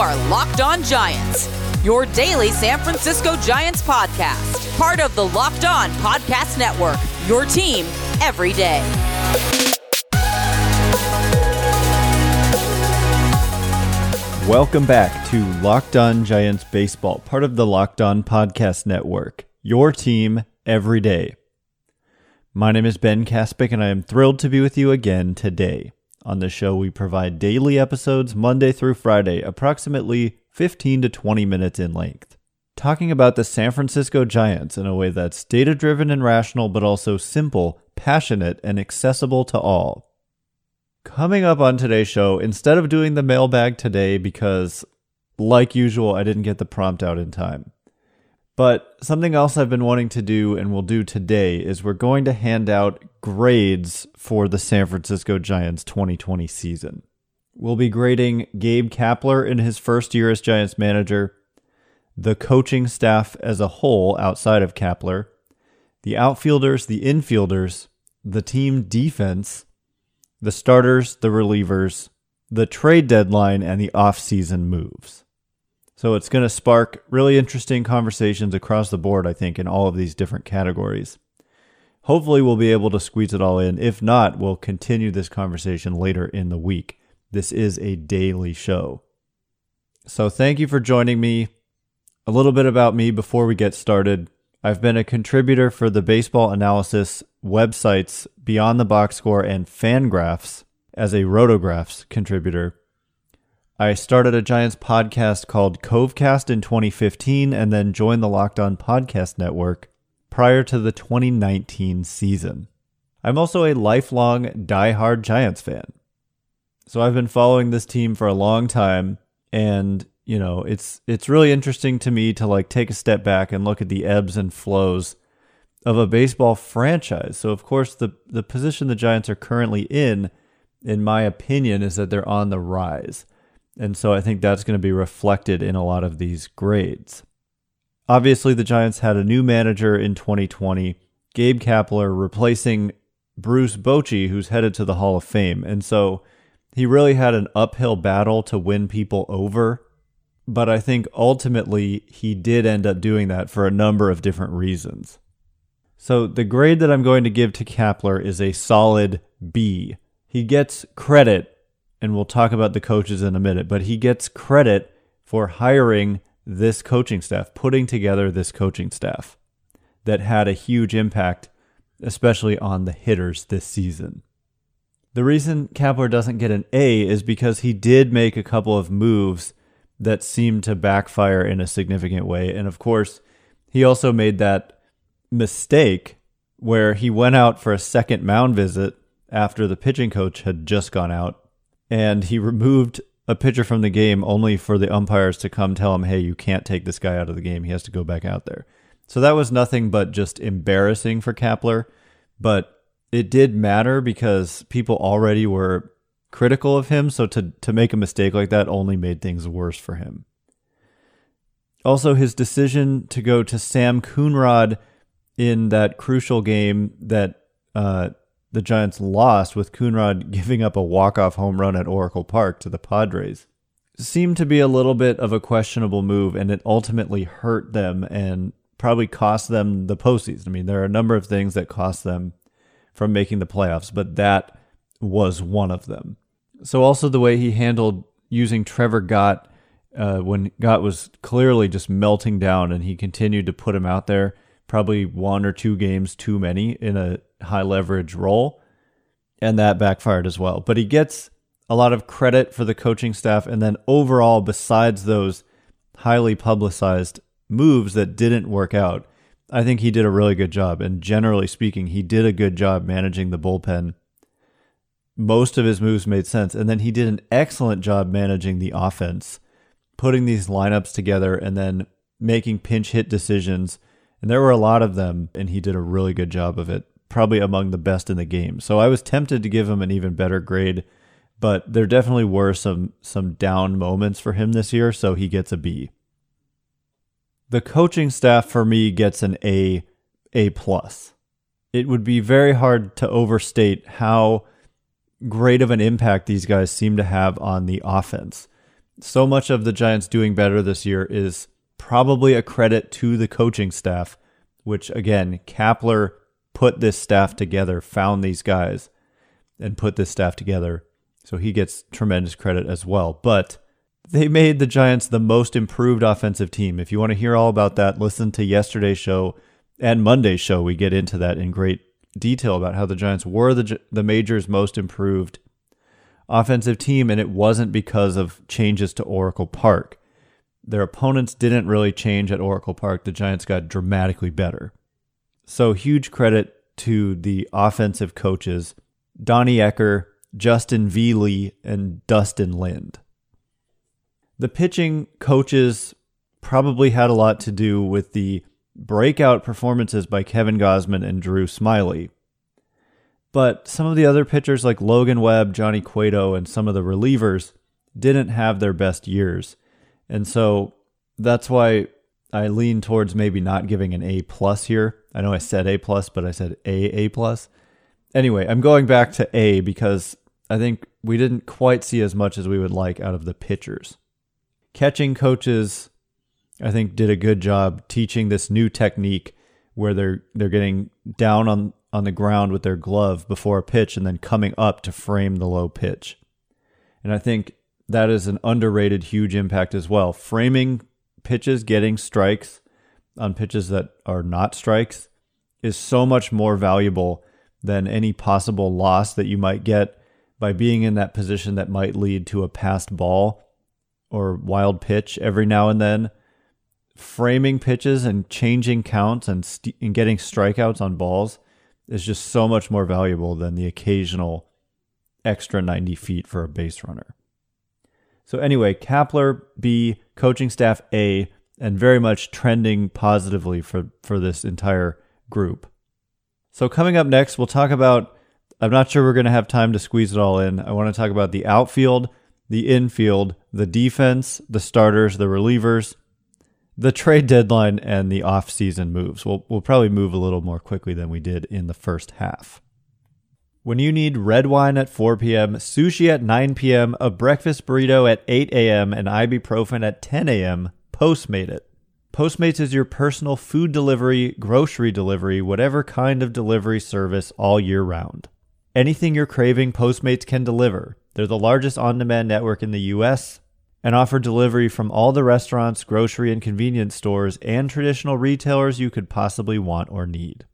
are Locked On Giants, your daily San Francisco Giants podcast, part of the Locked On Podcast Network, your team every day. Welcome back to Locked On Giants Baseball, part of the Locked On Podcast Network, your team every day. My name is Ben Kaspick, and I am thrilled to be with you again today. On the show, we provide daily episodes Monday through Friday, approximately 15 to 20 minutes in length, talking about the San Francisco Giants in a way that's data driven and rational, but also simple, passionate, and accessible to all. Coming up on today's show, instead of doing the mailbag today because, like usual, I didn't get the prompt out in time. But something else I've been wanting to do and will do today is we're going to hand out grades for the San Francisco Giants 2020 season. We'll be grading Gabe Kapler in his first year as Giants manager, the coaching staff as a whole outside of Kapler, the outfielders, the infielders, the team defense, the starters, the relievers, the trade deadline, and the offseason moves. So it's going to spark really interesting conversations across the board, I think, in all of these different categories. Hopefully, we'll be able to squeeze it all in. If not, we'll continue this conversation later in the week. This is a daily show. So, thank you for joining me. A little bit about me before we get started. I've been a contributor for the baseball analysis websites Beyond the Box Score and Fangraphs as a Rotographs contributor. I started a Giants podcast called Covecast in 2015 and then joined the Locked On Podcast Network prior to the 2019 season. I'm also a lifelong die-hard Giants fan. So I've been following this team for a long time and you know, it's it's really interesting to me to like take a step back and look at the ebbs and flows of a baseball franchise. So of course the the position the Giants are currently in in my opinion is that they're on the rise. And so I think that's going to be reflected in a lot of these grades. Obviously, the Giants had a new manager in 2020, Gabe Kapler, replacing Bruce Bochy, who's headed to the Hall of Fame. And so he really had an uphill battle to win people over. But I think ultimately he did end up doing that for a number of different reasons. So the grade that I'm going to give to Kapler is a solid B. He gets credit and we'll talk about the coaches in a minute, but he gets credit for hiring this coaching staff, putting together this coaching staff that had a huge impact, especially on the hitters this season. The reason Kapler doesn't get an A is because he did make a couple of moves that seemed to backfire in a significant way. And of course, he also made that mistake where he went out for a second mound visit after the pitching coach had just gone out and he removed a pitcher from the game only for the umpires to come tell him, "Hey, you can't take this guy out of the game. He has to go back out there." So that was nothing but just embarrassing for Kapler, but it did matter because people already were critical of him, so to to make a mistake like that only made things worse for him. Also, his decision to go to Sam Coonrod in that crucial game that uh, the Giants lost with Coonrod giving up a walk-off home run at Oracle Park to the Padres seemed to be a little bit of a questionable move, and it ultimately hurt them and probably cost them the postseason. I mean, there are a number of things that cost them from making the playoffs, but that was one of them. So also the way he handled using Trevor Gott uh, when Gott was clearly just melting down, and he continued to put him out there, probably one or two games too many in a high leverage role, and that backfired as well. But he gets a lot of credit for the coaching staff, and then overall, besides those highly publicized moves that didn't work out, I think he did a really good job. And generally speaking, he did a good job managing the bullpen. Most of his moves made sense. And then he did an excellent job managing the offense, putting these lineups together and then making pinch hit decisions. And there were a lot of them, and he did a really good job of it probably among the best in the game. So I was tempted to give him an even better grade, but there definitely were some some down moments for him this year, so he gets a B. The coaching staff for me gets an A A plus. It would be very hard to overstate how great of an impact these guys seem to have on the offense. so much of the Giants doing better this year is probably a credit to the coaching staff, which again, Kapler put this staff together, found these guys, and put this staff together. So he gets tremendous credit as well. But they made the Giants the most improved offensive team. If you want to hear all about that, listen to yesterday's show and Monday's show. We get into that in great detail about how the Giants were the the major's most improved offensive team, and it wasn't because of changes to Oracle Park. Their opponents didn't really change at Oracle Park. The Giants got dramatically better. So huge credit to the offensive coaches, Donnie Ecker, Justin Viele, and Dustin Lind. The pitching coaches probably had a lot to do with the breakout performances by Kevin Gausman and Drew Smyly. But some of the other pitchers like Logan Webb, Johnny Cueto, and some of the relievers didn't have their best years. And so that's why I lean towards maybe not giving an A plus here. I know I said A plus, but I said A A plus. Anyway, I'm going back to A because I think we didn't quite see as much as we would like out of the pitchers. Catching coaches, I think, did a good job teaching this new technique where they're they're getting down on on the ground with their glove before a pitch and then coming up to frame the low pitch. And I think that is an underrated huge impact as well. Framing pitches, getting strikes on pitches that are not strikes is so much more valuable than any possible loss that you might get by being in that position that might lead to a passed ball or wild pitch every now and then. Framing pitches and changing counts and, st- and getting strikeouts on balls is just so much more valuable than the occasional extra 90 feet for a base runner. So, anyway, Kapler B, coaching staff A, and very much trending positively for, for this entire group. So, coming up next, we'll talk about. I'm not sure we're going to have time to squeeze it all in. I want to talk about the outfield, the infield, the defense, the starters, the relievers, the trade deadline and the off-season moves. We'll we'll probably move a little more quickly than we did in the first half. When you need red wine at 4 p.m., sushi at 9 p.m., a breakfast burrito at 8 a.m., and ibuprofen at 10 a.m., Postmate it. Postmates is your personal food delivery, grocery delivery, whatever kind of delivery service all year round. Anything you're craving, Postmates can deliver. They're the largest on demand network in the U.S and offer delivery from all the restaurants, grocery and convenience stores, and traditional retailers you could possibly want or need.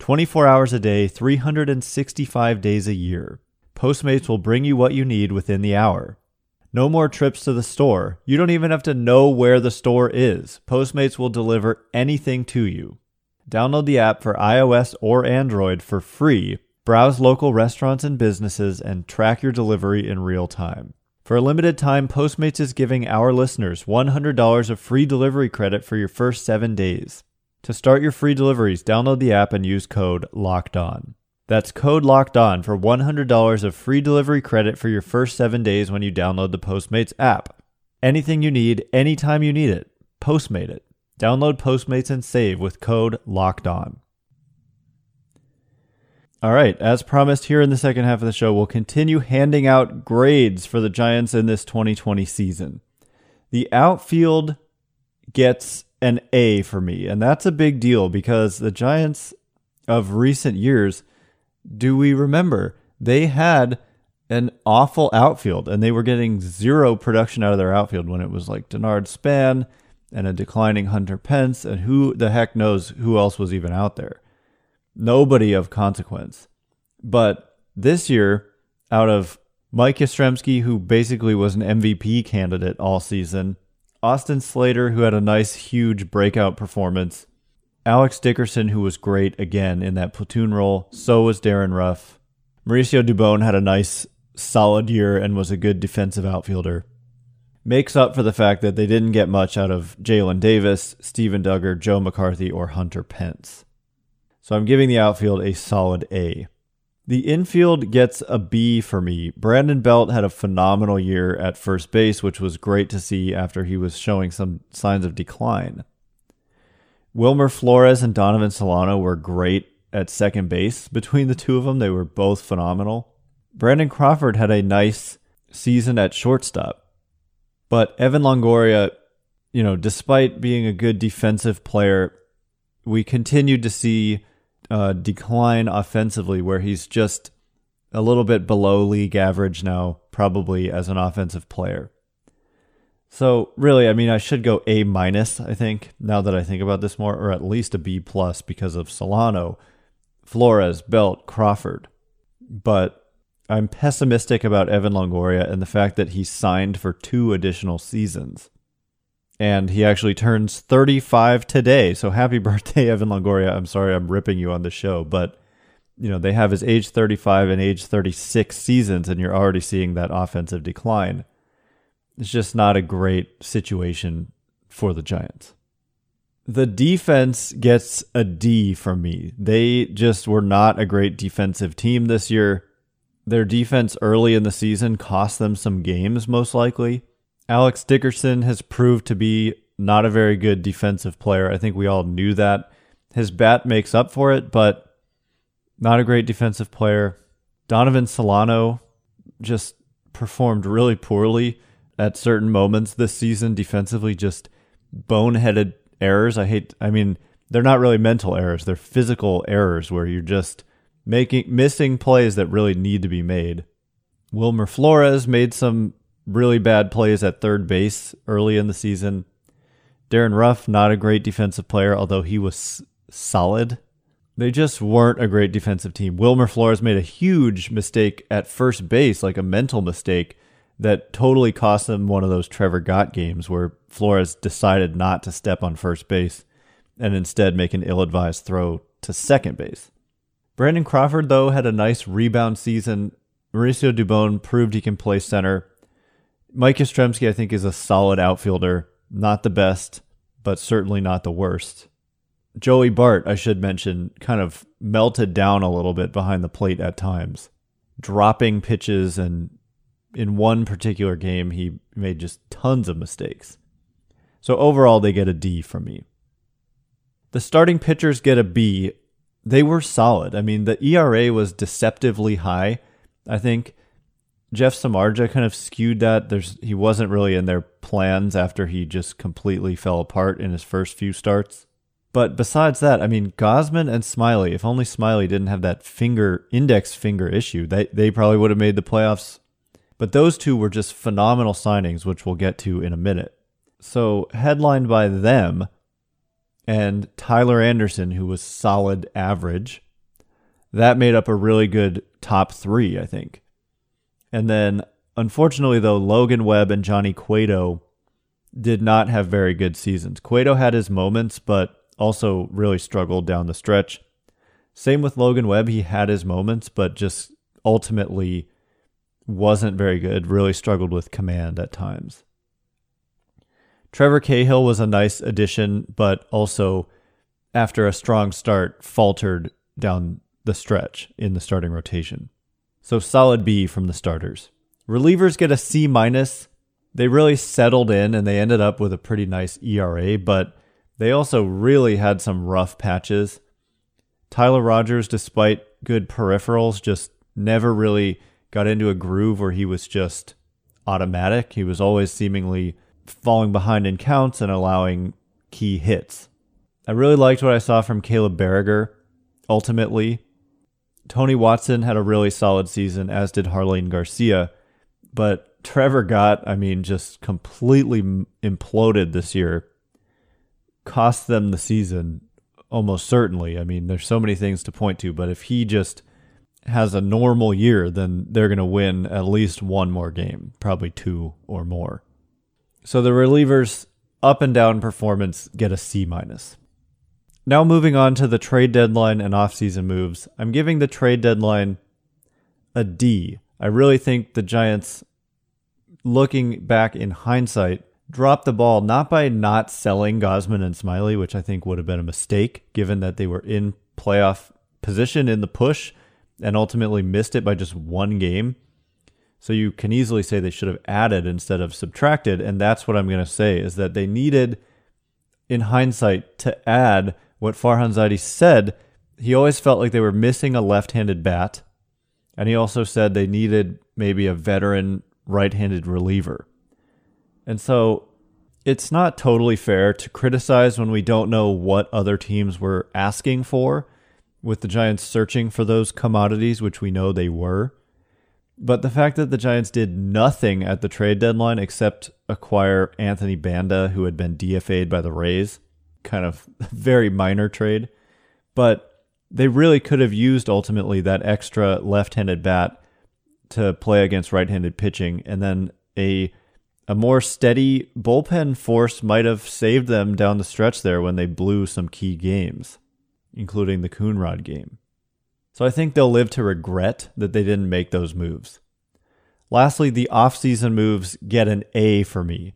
24 hours a day, 365 days a year. Postmates will bring you what you need within the hour. No more trips to the store. You don't even have to know where the store is. Postmates will deliver anything to you. Download the app for iOS or Android for free. Browse local restaurants and businesses and track your delivery in real time. For a limited time, Postmates is giving our listeners $100 of free delivery credit for your first seven days. To start your free deliveries, download the app and use code LOCKED ON. That's code LOCKED ON for $100 of free delivery credit for your first seven days when you download the Postmates app. Anything you need, anytime you need it, Postmate it. Download Postmates and save with code LOCKED ON. All right, as promised here in the second half of the show, we'll continue handing out grades for the Giants in this 2020 season. The outfield gets an A for me, and that's a big deal because the Giants of recent years, do we remember, they had an awful outfield and they were getting zero production out of their outfield when it was like Denard Span and a declining Hunter Pence, and who the heck knows who else was even out there nobody of consequence. But this year, out of Mike Yastrzemski, who basically was an MVP candidate all season, Austin Slater, who had a nice, huge breakout performance, Alex Dickerson, who was great again in that platoon role, so was Darren Ruf. Mauricio Dubon had a nice, solid year and was a good defensive outfielder. Makes up for the fact that they didn't get much out of Jaylin Davis, Steven Duggar, Joe McCarthy, or Hunter Pence. So I'm giving the outfield a solid A. The infield gets a B for me. Brandon Belt had a phenomenal year at first base, which was great to see after he was showing some signs of decline. Wilmer Flores and Donovan Solano were great at second base. Between the two of them, they were both phenomenal. Brandon Crawford had a nice season at shortstop. But Evan Longoria, you know, despite being a good defensive player, we continued to see uh, decline offensively, where he's just a little bit below league average now, probably as an offensive player. So really, I mean, I should go A minus. I think now that I think about this more, or at least a B plus because of Solano, Flores, Belt, Crawford. But I'm pessimistic about Evan Longoria and the fact that he signed for two additional seasons. And he actually turns 35 today. So happy birthday, Evan Longoria. I'm sorry I'm ripping you on the show, but you know, they have his age 35 and age 36 seasons, and you're already seeing that offensive decline. It's just not a great situation for the Giants. The defense gets a D from me. They just were not a great defensive team this year. Their defense early in the season cost them some games, most likely. Alex Dickerson has proved to be not a very good defensive player. I think we all knew that. His bat makes up for it, but not a great defensive player. Donovan Solano just performed really poorly at certain moments this season defensively, just boneheaded errors. I hate, I mean, they're not really mental errors, they're physical errors where you're just making missing plays that really need to be made. Wilmer Flores made some really bad plays at third base early in the season. Darren Ruf, not a great defensive player, although he was solid they just weren't a great defensive team. Wilmer Flores made a huge mistake at first base, like a mental mistake that totally cost them one of those Trevor Gott games where Flores decided not to step on first base and instead make an ill advised throw to second base. Brandon Crawford, though, had a nice rebound season. Mauricio Dubon proved he can play center. Mike Yastrzemski, I think, is a solid outfielder. Not the best, but certainly not the worst. Joey Bart, I should mention, kind of melted down a little bit behind the plate at times, dropping pitches. And in one particular game, he made just tons of mistakes. So overall, they get a D from me. The starting pitchers get a B. They were solid. I mean, the ERA was deceptively high. I think Jeff Samardzija kind of skewed that. There's he wasn't really in their plans after he just completely fell apart in his first few starts. But besides that, I mean, Gausman and Smyly, if only Smyly didn't have that finger, index finger issue, they, they probably would have made the playoffs. But those two were just phenomenal signings, which we'll get to in a minute. So, headlined by them and Tyler Anderson, who was solid average, that made up a really good top three, I think. And then, unfortunately, though, Logan Webb and Johnny Cueto did not have very good seasons. Cueto had his moments, but also really struggled down the stretch. Same with Logan Webb. He had his moments, but just ultimately wasn't very good, really struggled with command at times. Trevor Cahill was a nice addition, but also after a strong start, faltered down the stretch in the starting rotation. So solid B from the starters. Relievers get a C minus. They really settled in and they ended up with a pretty nice ERA, but they also really had some rough patches. Tyler Rogers, despite good peripherals, just never really got into a groove where he was just automatic. He was always seemingly falling behind in counts and allowing key hits. I really liked what I saw from Caleb Baragar. Ultimately, Tony Watson had a really solid season, as did Jarlin Garcia. But Trevor Gott, I mean, just completely imploded this year cost them the season almost certainly. I mean, there's so many things to point to, but if he just has a normal year, then they're going to win at least one more game, probably two or more. So the relievers up and down performance get a C minus. Now moving on to the trade deadline and offseason moves. I'm giving the trade deadline a D. I really think the Giants looking back in hindsight dropped the ball not by not selling Gausman and Smyly, which I think would have been a mistake given that they were in playoff position in the push and ultimately missed it by just one game. So you can easily say they should have added instead of subtracted, and that's what I'm going to say is that they needed in hindsight to add what Farhan Zaidi said. He always felt like they were missing a left-handed bat, and he also said they needed maybe a veteran right-handed reliever. And so it's not totally fair to criticize when we don't know what other teams were asking for, with the Giants searching for those commodities, which we know they were. But the fact that the Giants did nothing at the trade deadline except acquire Anthony Banda, who had been DFA'd by the Rays, kind of very minor trade. But they really could have used ultimately that extra left handed bat to play against right handed pitching. And then a a more steady bullpen force might have saved them down the stretch there when they blew some key games, including the Coonrod game. So I think they'll live to regret that they didn't make those moves. Lastly, the offseason moves get an A for me.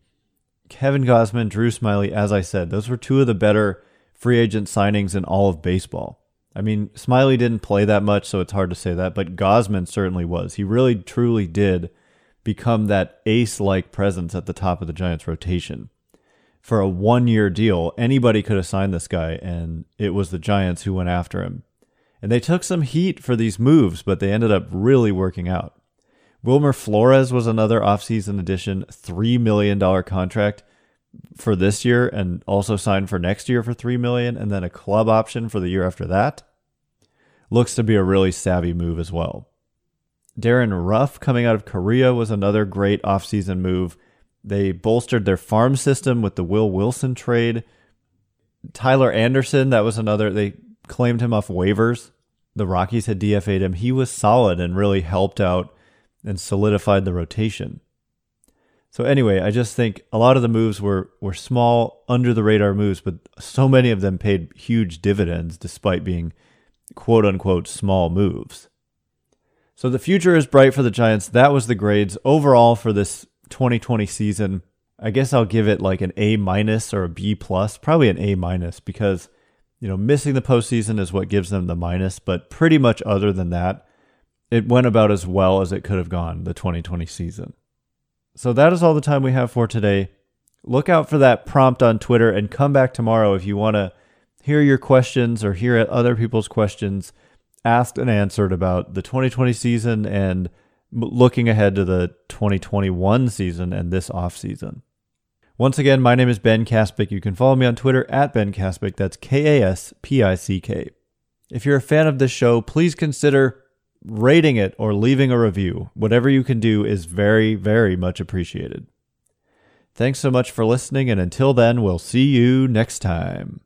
Kevin Gausman, Drew Smyly, as I said, those were two of the better free agent signings in all of baseball. I mean, Smyly didn't play that much, so it's hard to say that, but Gausman certainly was. He really, truly did become that ace like presence at the top of the Giants' rotation. For a one year deal, anybody could have signed this guy, and it was the Giants who went after him. And they took some heat for these moves, but they ended up really working out. Wilmer Flores was another offseason addition, $3 million contract for this year and also signed for next year for 3 million and then a club option for the year after that. Looks to be a really savvy move as well. Darren Ruf coming out of Korea was another great offseason move. They bolstered their farm system with the Will Wilson trade. Tyler Anderson, that was another they claimed him off waivers. The Rockies had DFA'd him. He was solid and really helped out and solidified the rotation. So anyway, I just think a lot of the moves were were small, under the radar moves, but so many of them paid huge dividends despite being quote unquote small moves. So the future is bright for the Giants. That was the grades overall for this 2020 season. I guess I'll give it like an A minus or a B plus, probably an A minus because you know missing the postseason is what gives them the minus. But pretty much other than that, it went about as well as it could have gone the 2020 season. So that is all the time we have for today. Look out for that prompt on Twitter and come back tomorrow if you want to hear your questions or hear other people's questions asked and answered about the 2020 season and looking ahead to the 2021 season and this off season. Once again, my name is Ben Kaspick. You can follow me on Twitter at Ben Kaspick. That's K A S P I C K. If you're a fan of this show, please consider rating it or leaving a review. Whatever you can do is very, very much appreciated. Thanks so much for listening, and until then, we'll see you next time.